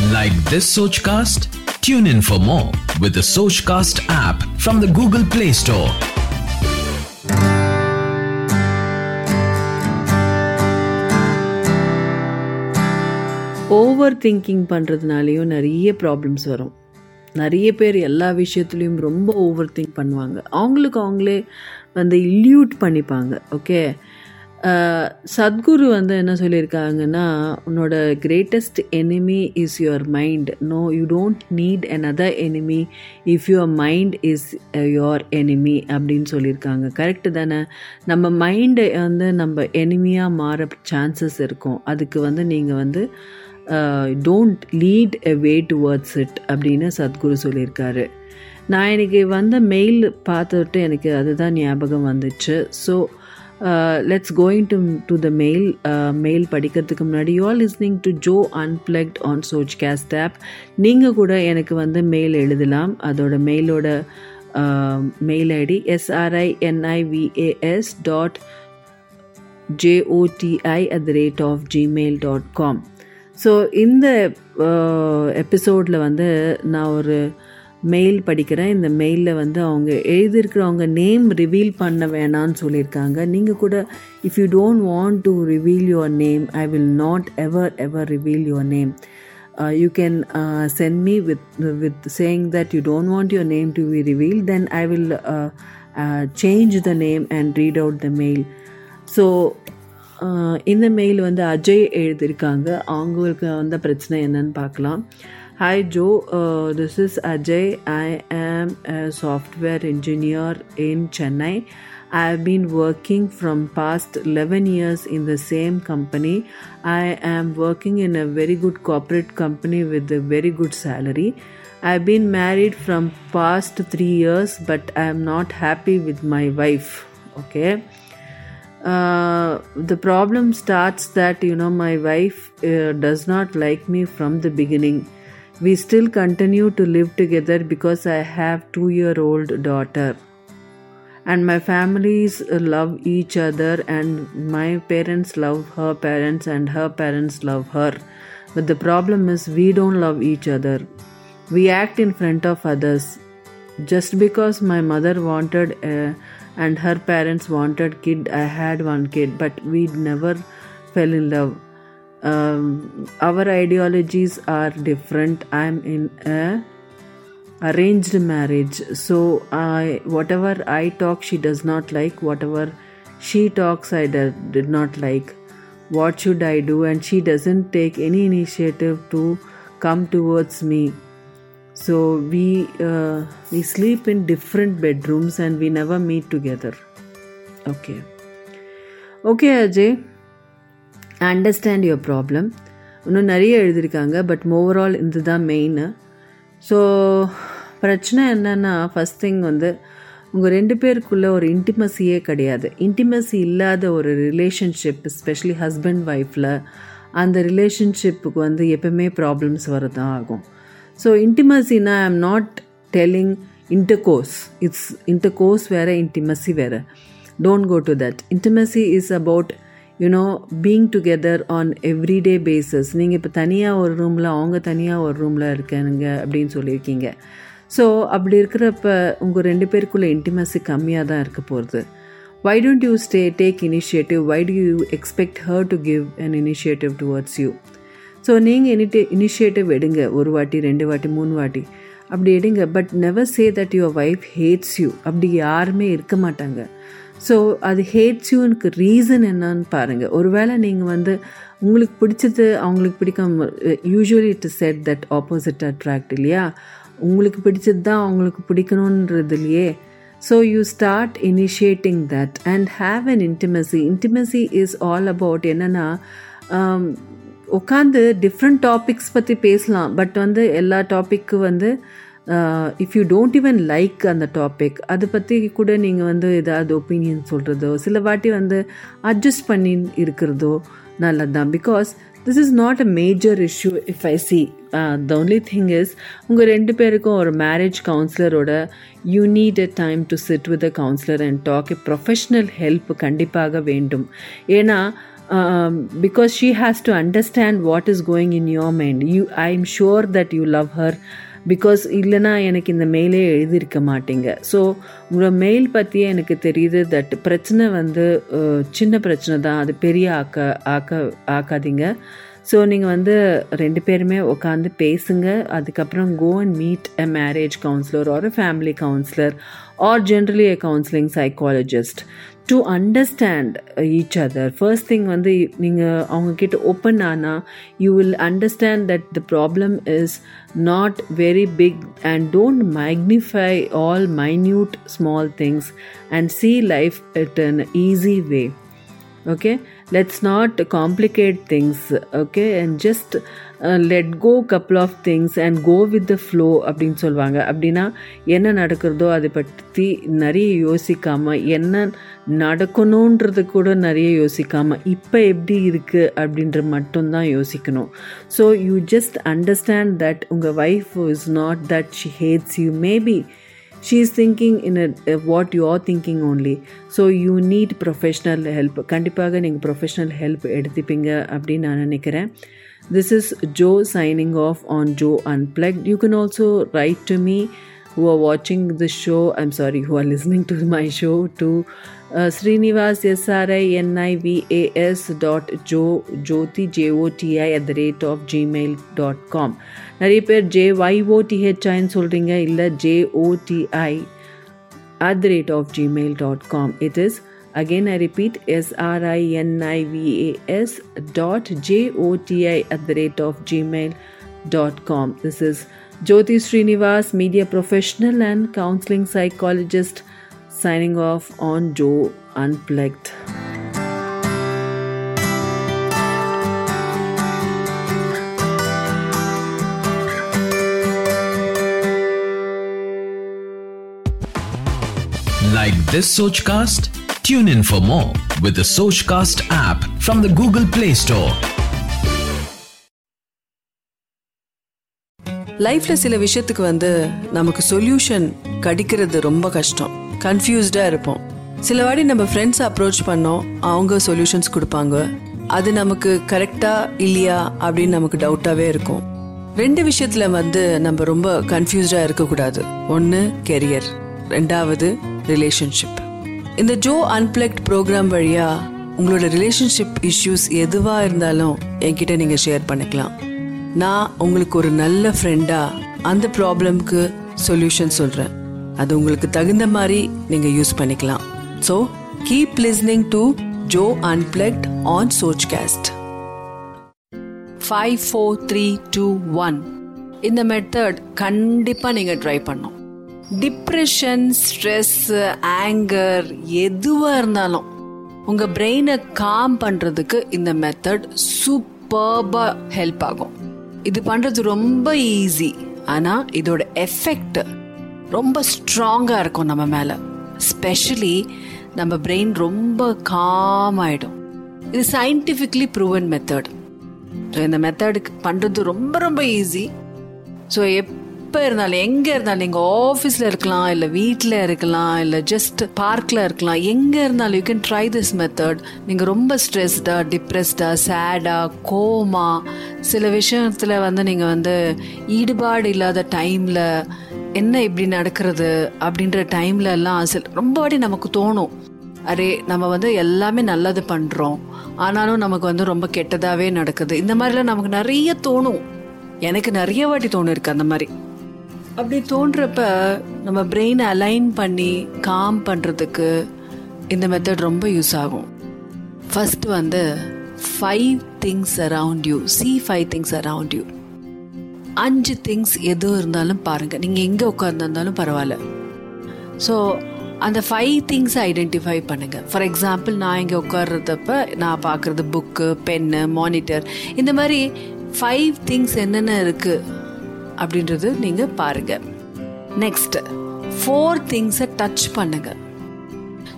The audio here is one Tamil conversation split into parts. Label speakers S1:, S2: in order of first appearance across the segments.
S1: Like this Sochcast? Tune in for more with the Sochcast app from the Google Play Store.
S2: Over thinking பண்ணுறதுனாலையும் நிறைய ப்ராப்ளம்ஸ் வரும் நிறைய பேர் எல்லா விஷயத்துலையும் ரொம்ப ஓவர் திங்க் பண்ணுவாங்க அவங்களுக்கு அவங்களே வந்து இல்யூட் பண்ணிப்பாங்க ஓகே சத்குரு வந்து என்ன சொல்லியிருக்காங்கன்னா உன்னோட greatest enemy is your mind no you don't need another enemy if your mind is your enemy அப்படின்னு சொல்லியிருக்காங்க. கரெக்டு தானே? நம்ம மைண்டை வந்து நம்ம எனிமியாக மாற சான்சஸ் இருக்கும். அதுக்கு வந்து நீங்கள் வந்து don't lead a way towards it அப்படின்னு சத்குரு சொல்லியிருக்காரு. நான் எனக்கு வந்த மெயில் பார்த்துட்டு எனக்கு அதுதான் ஞாபகம் வந்துச்சு. So let's going to to the mail mail படிக்கிறதுக்கு முன்னாடி. You are listening to Joe unplugged on சோச் caste app நீங்கள் கூட எனக்கு வந்து மெயில் எழுதலாம். அதோட மெயிலோட mail ID SRINIVAS dot JOTI at the rate of Gmail dot com so இந்த எபிசோடில் வந்து நான் ஒரு மெயில் படிக்கிறேன் இந்த மெயிலில் வந்து அவங்க எழுதியிருக்கிறவங்க நேம் ரிவீல் பண்ண வேணான்னு சொல்லியிருக்காங்க. நீங்கள் கூட if you don't want to reveal your name I will not ever ever reveal your name you can send me with with saying that you don't want your name to be reveal then I will change the name and read out the mail so இந்த மெயில் வந்து அஜய் எழுதியிருக்காங்க. அவங்களுக்கு வந்த பிரச்சனை என்னன்னு பார்க்கலாம். Hi Joe, uh, this is Ajay. I am a software engineer in Chennai. I have been working from past 11 years in the same company. I am working in a very good corporate company with a very good salary. I've been married from past 3 years but I am not happy with my wife. Okay. Uh, the problem starts that you know my wife uh, does not like me from the beginning we still continue to live together because i have 2 year old daughter. And my families love each other and my parents love her parents and her parents love her. But the problem is we don't love each other. We act in front of others. Just because my mother wanted a, and her parents wanted kid i had one kid but we never fell in love um, our ideologies are different. I'm in a arranged marriage. So i whatever i talk she does not like. Whatever she talks i did, did not like. What should i do? And she doesn't take any initiative to come towards me. So we uh, we sleep in different bedrooms and we never meet together. Okay. Okay ajay understand your problem இன்னும் நிறைய எழுதியிருக்காங்க பட் ஓவரால் இது தான் மெயின் ஸோ பிரச்சனை என்னென்னா ஃபஸ்ட் திங் வந்து உங்கள் ரெண்டு பேருக்குள்ளே ஒரு இன்டிமசியே கிடையாது. இன்டிமசி இல்லாத ஒரு ரிலேஷன்ஷிப் ஸ்பெஷலி ஹஸ்பண்ட் ஒய்ஃபில் அந்த ரிலேஷன்ஷிப்புக்கு வந்து எப்பவுமே ப்ராப்ளம்ஸ் வரதான் ஆகும். So இன்டிமசினா I am not telling intercourse it's intercourse வேறு இன்டிமசி வேறு. Don't go to that intimacy is about you know being together on everyday basis நீங்கள் இப்போ தனியாக ஒரு ரூமில் அவங்க தனியாக ஒரு ரூமில் இருக்கானுங்க அப்படின்னு சொல்லியிருக்கீங்க. ஸோ அப்படி இருக்கிறப்ப உங்கள் ரெண்டு பேருக்குள்ளே இன்டிமசி கம்மியாக தான் இருக்க போகிறது why don't you stay take initiative why do you expect her to give an initiative towards you so நீங்கள் இனிட்டி இனிஷியேட்டிவ் எடுங்க. ஒரு வாட்டி ரெண்டு வாட்டி மூணு வாட்டி. அப்படி எடுங்க. But never say that your wife hates you அப்படி யாருமே இருக்க மாட்டாங்க. ஸோ அது ஹேட்ஸ் யூனுக்கு ரீசன் என்னன்னு பாருங்கள் ஒருவேளை நீங்கள் வந்து உங்களுக்கு பிடிச்சது அவங்களுக்கு பிடிக்காம usually it said that opposite attract இல்லையா? உங்களுக்கு பிடிச்சது தான் அவங்களுக்கு பிடிக்கணுன்றது இல்லையே so you start initiating that and have an intimacy intimacy is all about என்னென்னா உட்காந்து டிஃப்ரெண்ட் டாபிக்ஸ் பற்றி பேசலாம். பட் வந்து எல்லா டாப்பிக்கு வந்து if you don't even like அந்த டாபிக் அதை பற்றி கூட நீங்கள் வந்து ஏதாவது ஒப்பீனியன் சொல்கிறதோ சில வாட்டி வந்து அட்ஜஸ்ட் பண்ணி இருக்கிறதோ நல்லது தான் because this is not a major issue if I see the only thing is உங்கள் ரெண்டு பேருக்கும் ஒரு marriage கவுன்சிலரோட you need a time to sit with a counsellor and talk a professional help கண்டிப்பாக வேண்டும். ஏன்னா
S3: because she has to understand what is going in your mind you I am sure that you love her because இல்லைனா எனக்கு இந்த மெயிலே எழுதியிருக்க மாட்டீங்க. ஸோ உங்களோட மெயில் பற்றியே எனக்கு தெரியுது தட் பிரச்சனை வந்து சின்ன பிரச்சனை தான். அது பெரிய ஆக்க ஆக்க ஆக்காதீங்க. ஸோ நீங்கள் வந்து ரெண்டு பேருமே உட்காந்து பேசுங்க. அதுக்கப்புறம் go and meet a marriage counsellor or a family counsellor or generally a counselling psychologist to understand each other first thing வந்து நீங்கள் அவங்கக்கிட்ட ஓப்பன் ஆனால் you will understand that the problem is not very big and don't magnify all minute small things and see life it an easy way okay? Let's not complicate things okay? And just uh, let go couple of things and go with the flow அப்படின்னு சொல்லுவாங்க அப்படின்னா என்ன நடக்கிறதோ அதை பற்றி நிறைய யோசிக்காமல் என்ன நடக்கணுன்றது கூட நிறைய யோசிக்காமல் இப்போ எப்படி இருக்குது அப்படின்ற மட்டும்தான் யோசிக்கணும். So you just understand that உங்கள் wife is not that she hates you maybe she is thinking in a, uh, what you are thinking only so you need professional help கண்டிப்பாக நீங்கள் ப்ரொஃபஷ்னல் ஹெல்ப் எடுத்துப்பீங்க அப்படின்னு நான் நினைக்கிறேன் this is joe signing off on joe unplugged you can also write to me who are watching the show i'm sorry who are listening to my show to uh, srinivas s-r-i-n-i-v-a-s dot jo jyoti j-o-t-i at the rate of gmail dot com நிறைய பேர் ஜே ஒய்ஓடிஹெச்ஐன்னு சொல்கிறீங்க இல்லை JOTI at the rate of Gmail dot com it is again i repeat s-r-i-n-i-v-a-s dot j-o-t-i at the rate of gmail.com this is jyoti srinivas media professional and counseling psychologist signing off on joe unplugged
S1: Like this Sochcast? Tune in for more with the Sochcast app from the Google Play Store.
S2: லைஃப்ல சில விஷயத்துக்கு வந்து நமக்கு சொல்யூஷன் கிடைக்கிறது ரொம்ப கஷ்டம். கன்ஃபியூஸ்டா இருப்போம். சில வாட்டி நம்ம ஃப்ரெண்ட்ஸ் அப்ரோச் பண்ணோம் அவங்க சொல்யூஷன்ஸ் கொடுப்பாங்க. அது நமக்கு கரெக்டா இல்லையா அப்படின்னு நமக்கு டவுட்டாவே இருக்கும். ரெண்டு விஷயத்துல வந்து நம்ம ரொம்ப கன்ஃபியூஸ்டா இருக்கக்கூடாது. ஒன்று கெரியர் ரெண்டாவது ரிலேஷன்ஷிப் இந்த ஜோ அன்பிளக்ட் ப்ரோக்ராம் வழியா உங்களோட ரிலேஷன்ஷிப் இஷ்யூஸ் எதுவாக இருந்தாலும் என்கிட்ட நீங்கள் ஷேர் பண்ணிக்கலாம். நான் உங்களுக்கு ஒரு நல்ல ஃப்ரெண்டா அந்த ப்ராப்ளம்க்கு சொல்யூஷன் சொல்றேன். அது உங்களுக்கு தகுந்த மாதிரி நீங்க யூஸ் பண்ணிக்கலாம். So keep listening to Joe unplugged on Sochcast five four three two one இந்த மெத்தட் கண்டிப்பாக நீங்கள் ட்ரை பண்ணும் டிப்ரெஷன் ஸ்ட்ரெஸ் ஆங்கர் எதுவாக இருந்தாலும் உங்கள் பிரெயினை காம் பண்ணுறதுக்கு இந்த மெத்தட் சூப்பர்பா ஹெல்ப் ஆகும். இது பண்றது ரொம்ப ஈஸி ஆனா இதோட எஃபெக்ட் ரொம்ப ஸ்ட்ராங்கா இருக்கும் நம்ம மேல. ஸ்பெஷலி நம்ம பிரெயின் ரொம்ப காம் ஆயிடும். இது சயின்டிஃபிக்லி ப்ரூவன் மெத்தட் ஸோ இந்த மெத்தடுக்கு பண்றது ரொம்ப ரொம்ப ஈஸி ஸோ எப் எப்போ இருந்தாலும் எங்கே இருந்தாலும் நீங்கள் ஆஃபீஸில் இருக்கலாம் இல்லை வீட்டில் இருக்கலாம் இல்லை ஜஸ்ட் பார்க்கில் இருக்கலாம் எங்கே இருந்தாலும் you can try this method நீங்கள் ரொம்ப ஸ்ட்ரெஸ்டாக டிப்ரெஸ்டாக சேடாக கோமா சில விஷயத்தில் வந்து நீங்கள் வந்து ஈடுபாடு இல்லாத டைமில் என்ன இப்படி நடக்கிறது அப்படின்ற டைமில் எல்லாம் சில ரொம்ப வாட்டி நமக்கு தோணும். அரே நம்ம வந்து எல்லாமே நல்லது பண்ணுறோம் ஆனாலும் நமக்கு வந்து ரொம்ப கெட்டதாகவே நடக்குது. இந்த மாதிரிலாம் நமக்கு நிறைய தோணும். எனக்கு நிறைய வாட்டி தோணும் இருக்கு அந்த மாதிரி. அப்படி தோன்றப்ப நம்ம பிரெயினை அலைன் பண்ணி காம் பண்ணுறதுக்கு இந்த மெத்தட் ரொம்ப யூஸ் ஆகும். ஃபர்ஸ்ட் வந்து five things around you see five things around you அஞ்சு திங்ஸ் எது இருந்தாலும் பாருங்கள் நீங்கள் எங்கே உட்காந்துருந்தாலும் பரவாயில்ல. ஸோ அந்த ஃபைவ் திங்ஸை ஐடென்டிஃபை பண்ணுங்கள் ஃபார் எக்ஸாம்பிள் நான் இங்கே உட்கார்றதப்ப நான் பார்க்குறது புக்கு பென்னு மானிட்டர் இந்த மாதிரி ஃபைவ் திங்ஸ் என்னென்ன இருக்குது அப்படின்றது நீங்கள் பாருங்க. நெக்ஸ்ட் ஃபோர் திங்ஸை டச் பண்ணுங்க.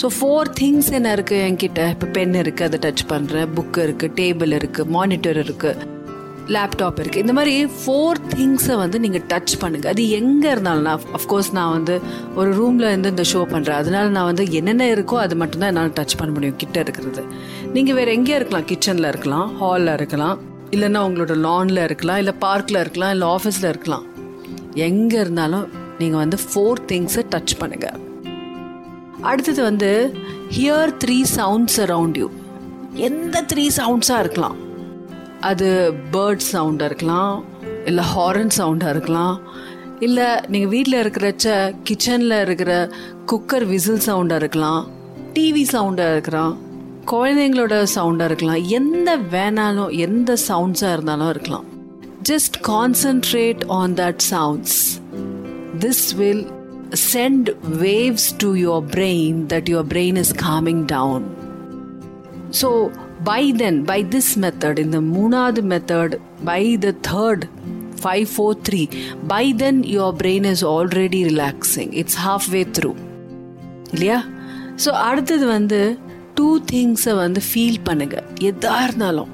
S2: ஸோ ஃபோர் திங்ஸ் என்ன இருக்குது என்கிட்ட? இப்போ பென் இருக்குது அதை டச் பண்ணுறேன் புக்கு இருக்குது டேபிள் இருக்குது மானிட்டர் இருக்குது லேப்டாப் இருக்குது இந்த மாதிரி ஃபோர் திங்ஸை வந்து நீங்கள் டச் பண்ணுங்கள் அது எங்கே இருந்தாலும் நான் அஃப்கோர்ஸ் நான் வந்து ஒரு ரூமில் இருந்து இந்த ஷோ பண்ணுறேன் அதனால நான் வந்து என்னென்ன இருக்கோ அது மட்டும்தான் என்னால் டச் பண்ண முடியும் கிட்ட இருக்கிறது. நீங்கள் வேறு எங்கேயா இருக்கலாம் கிச்சனில் இருக்கலாம் ஹாலில் இருக்கலாம். இல்லைன்னா உங்களோட லானில் இருக்கலாம் இல்லை பார்க்கில் இருக்கலாம் இல்லை ஆஃபீஸில் இருக்கலாம். எங்கே இருந்தாலும் நீங்கள் வந்து ஃபோர் திங்ஸை டச் பண்ணுங்கள் அடுத்தது வந்து hear three sounds around you எந்த த்ரீ சவுண்ட்ஸாக இருக்கலாம். அது பேர்ட் சவுண்டாக இருக்கலாம் இல்லை ஹாரன் சவுண்டாக இருக்கலாம் இல்லை நீங்கள் வீட்டில் இருக்கிறச்ச கிச்சனில் இருக்கிற குக்கர் விசில் சவுண்டாக இருக்கலாம் டிவி சவுண்டாக இருக்கலாம். குழந்தைங்களோட சவுண்டாக இருக்கலாம் எந்த வேணாலும் எந்த சவுண்ட்ஸாக இருந்தாலும் இருக்கலாம் just concentrate on that sounds this will send waves to your brain that your brain is coming down so by then by this method இந்த மூணாவது method by the third five four three by then your brain is already relaxing it's half way through இல்லையா ஸோ அடுத்தது வந்து டூ திங்ஸை வந்து ஃபீல் பண்ணுங்கள் எதாக இருந்தாலும்.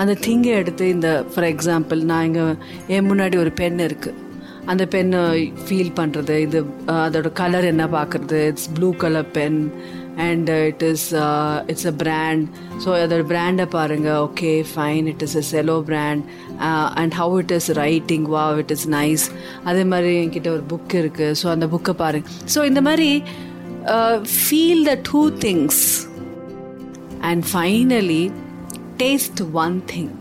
S2: அந்த திங்கை எடுத்து இந்த ஃபார் எக்ஸாம்பிள் நான் இங்கே என் முன்னாடி ஒரு பென் இருக்குது அந்த பெண்ணை ஃபீல் பண்ணுறது இது அதோட கலர் என்ன பார்க்குறது it's blue colour pen and it is it's a brand so அதோட பிராண்டை பாருங்கள் okay fine it is a Cello brand and how it is writing வா இட் இஸ் நைஸ் அதே மாதிரி என்கிட்ட ஒரு புக் இருக்குது ஸோ அந்த புக்கை பாருங்க. ஸோ இந்த மாதிரி feel the two things and finally taste one thing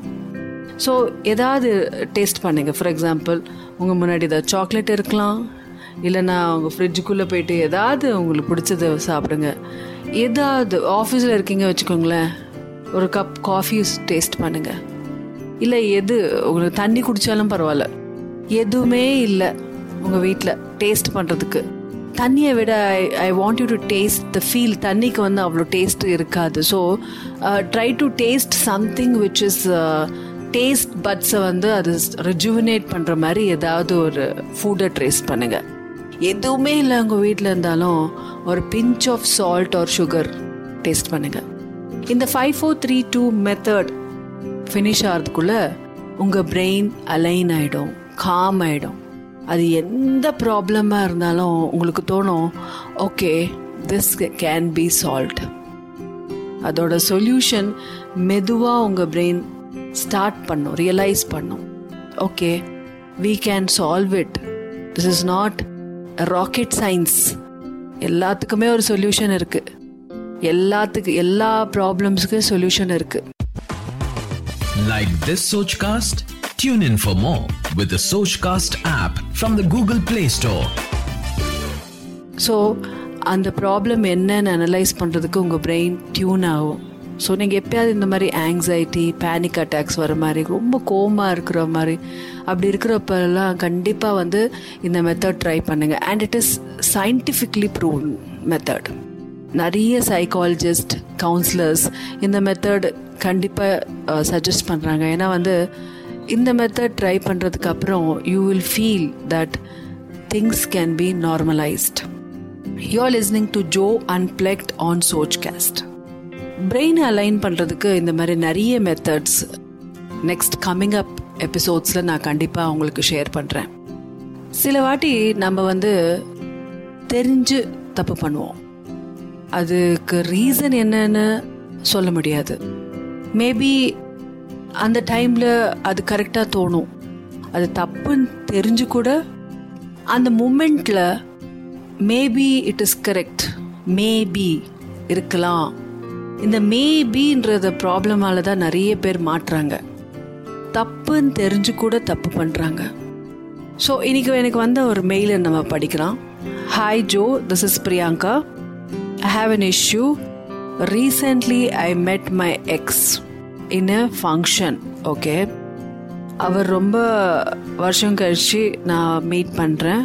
S2: so ஏதாவது டேஸ்ட் பண்ணுங்கள் ஃபார் எக்ஸாம்பிள் உங்கள் முன்னாடி ஏதாவது சாக்லேட் இருக்கலாம். இல்லைன்னா உங்கள் ஃப்ரிட்ஜுக்குள்ளே போயிட்டு ஏதாவது உங்களுக்கு பிடிச்சத சாப்பிடுங்க. ஏதாவது ஆஃபீஸில் இருக்கீங்க வச்சுக்கோங்களேன். ஒரு கப் காஃபி டேஸ்ட் பண்ணுங்கள் இல்லை எது உங்களுக்கு தண்ணி குடித்தாலும் பரவாயில்ல. எதுவுமே இல்லை உங்கள் வீட்டில் டேஸ்ட் பண்ணுறதுக்கு தண்ணியை விட I I want you to taste the feel தண்ணிக்கு வந்து அவ்வளோ டேஸ்ட் இருக்காது. So try to taste something which is taste பட்ஸை வந்து அது ரிஜுவினேட் பண்ணுற மாதிரி ஏதாவது ஒரு ஃபுட்டை ட்ரேஸ் பண்ணுங்கள் எதுவுமே இல்லை உங்கள் வீட்டில் இருந்தாலும் ஒரு pinch of salt or sugar taste பண்ணுங்கள் இந்த five four three two method finish ஆகிறதுக்குள்ளே உங்கள் பிரெயின் அலைன் ஆகிடும் காம் ஆகிடும் அது எந்த ப்ராப்ளமாக இருந்தாலும் உங்களுக்கு தோணும் okay this can be solved அதோட சொல்யூஷன் மெதுவாக உங்கள் பிரெயின் ஸ்டார்ட் பண்ணும் ரியலைஸ் பண்ணும். Okay we can solve it this is not rocket science எல்லாத்துக்குமே ஒரு சொல்யூஷன் இருக்குது எல்லாத்துக்கு எல்லா ப்ராப்ளம்ஸுக்கும் சொல்யூஷன் இருக்குது
S1: like this Sochcast Tune in for more with the Sochcast app from the Google Play Store.
S2: So அந்த ப்ராப்ளம் என்னன்னு அனலைஸ் பண்ணுறதுக்கு உங்கள் பிரெயின் டியூன் ஆகும். ஸோ நீங்கள் எப்பயாவது இந்த மாதிரி ஆங்ஸைட்டி பேனிக் அட்டாக்ஸ் வர மாதிரி ரொம்ப கோமாக இருக்கிற மாதிரி அப்படி இருக்கிறப்பெல்லாம் கண்டிப்பாக வந்து இந்த மெத்தட் ட்ரை பண்ணுங்கள் and it is scientifically prove method நிறைய சைக்காலஜிஸ்ட் கவுன்சிலர்ஸ் இந்த மெத்தட் கண்டிப்பாக சஜஸ்ட் uh, பண்ணுறாங்க ஏன்னா வந்து இந்த மெத்தட் ட்ரை பண்ணுறதுக்கு அப்புறம் you will feel that things can be normalised you are listening to Jo Unplugged on Sochcast பிரெயினை align பண்ணுறதுக்கு இந்த மாதிரி நிறைய மெத்தட்ஸ் நெக்ஸ்ட் கம்மிங் அப் எபிசோட்ஸில் நான் கண்டிப்பாக உங்களுக்கு ஷேர் பண்ணுறேன் சில வாட்டி நம்ம வந்து தெரிஞ்சு தப்பு பண்ணுவோம். அதுக்கு ரீசன் என்னன்னு சொல்ல முடியாது. மேபி அந்த டைமில் அது கரெக்டாக தோணும். அது தப்புன்னு தெரிஞ்சு கூட அந்த மூமெண்ட்டில் maybe it is correct maybe இருக்கலாம். இந்த மேபின்றத ப்ராப்ளமால தான் நிறைய பேர் மாட்டுறாங்க தப்புன்னு தெரிஞ்சு கூட தப்பு பண்ணுறாங்க ஸோ இன்னைக்கு எனக்கு வந்த ஒரு மெயிலை நம்ம படிக்கலாம். Hi Joe this is Priyanka I have an issue recently I met my ex in a function okay அவர் ரொம்ப வருஷம் கழிச்சு நான் மீட் பண்ணுறேன்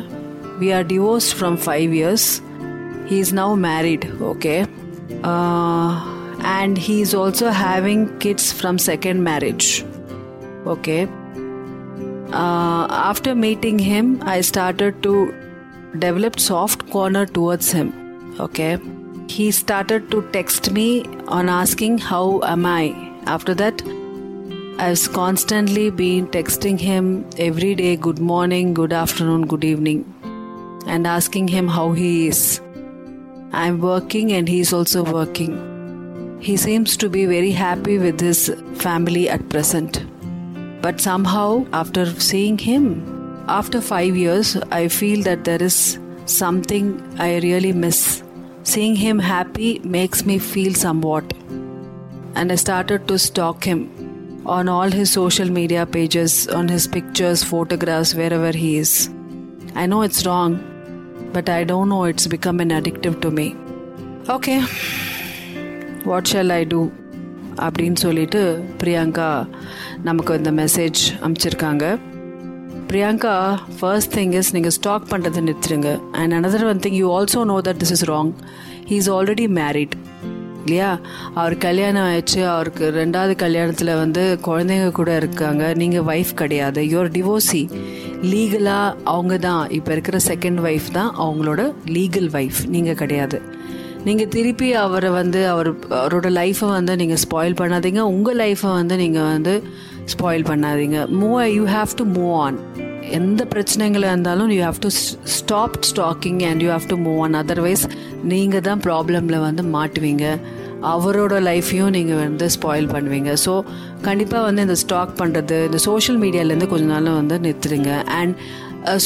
S2: we are divorced from five years he is now married okay and he is also having kids from second marriage okay after meeting him, I started to develop soft corner towards him. Okay. He started to text me on asking how am I. After that, I've constantly been texting him every day good morning, good afternoon, good evening, and asking him how he is. I'm working and he's also working. He seems to be very happy with his family at present. But somehow, after seeing him, after five years, I feel that there is something I really miss. Seeing him happy makes me feel somewhat And I started to stalk him on all his social media pages, on his pictures, photographs, wherever he is. I know it's wrong, but I don't know it's become an addictive to me. Okay, what shall I do அப்படின்னு சொல்லிட்டு பிரியங்கா நமக்கு இந்த மெசேஜ் அனுப்பிச்சிருக்காங்க பிரியங்கா ஃபர்ஸ்ட் திங் இஸ் நீங்கள் ஸ்டாக் பண்ணுறதை நிறுத்துருங்க and another one thing you also know that this is wrong he is already married இல்லையா? அவர் கல்யாணம் ஆயிடுச்சு. அவருக்கு ரெண்டாவது கல்யாணத்தில் வந்து குழந்தைங்க கூட இருக்காங்க. நீங்கள் ஒய்ஃப் கிடையாது. யுவர் டிவோர்ஸி லீகலாக அவங்க தான் இப்போ இருக்கிற செகண்ட் ஒய்ஃப் தான் அவங்களோட லீகல் ஒய்ஃப் நீங்கள் கிடையாது. நீங்கள் திருப்பி அவரை வந்து அவர் அவரோட லைஃப்பை வந்து நீங்கள் ஸ்பாயில் பண்ணாதீங்க. உங்கள் லைஃப்பை வந்து நீங்கள் வந்து ஸ்பாயில் பண்ணாதீங்க. Move you have to move on எந்த பிரச்சனைகளாக இருந்தாலும் you have to stop stalking and you have to move on otherwise நீங்கள் தான் ப்ராப்ளமில் வந்து மாட்டுவீங்க. அவரோட லைஃப்பையும் நீங்கள் வந்து ஸ்பாயில் பண்ணுவீங்க. ஸோ கண்டிப்பாக வந்து இந்த ஸ்டாக் பண்ணுறது இந்த சோஷியல் மீடியாலேருந்து கொஞ்ச நாள் வந்து நிறுத்துடுங்க அண்ட்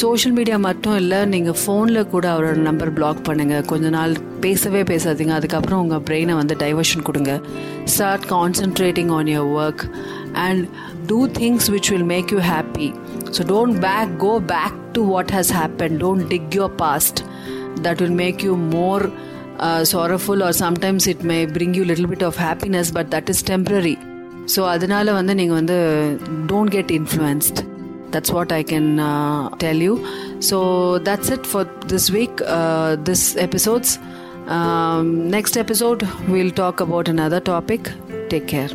S2: சோஷியல் மீடியா மட்டும் இல்லை நீங்கள் ஃபோனில் கூட அவரோட நம்பர் பிளாக் பண்ணுங்கள் கொஞ்ச நாள் பேசவே பேசாதீங்க. அதுக்கப்புறம் உங்கள் பிரெயினை வந்து டைவர்ஷன் கொடுங்க. Start concentrating on your work and do things which will make you happy so don't back go back to what has happen don't dig your past that will make you more uh, sorrowful or sometimes it may bring you a little bit of happiness but that is temporary so அதனால வந்து நீங்கள் வந்து don't get influenced that's what I can tell you so that's it for this week this episodes next episode we'll talk about another topic take care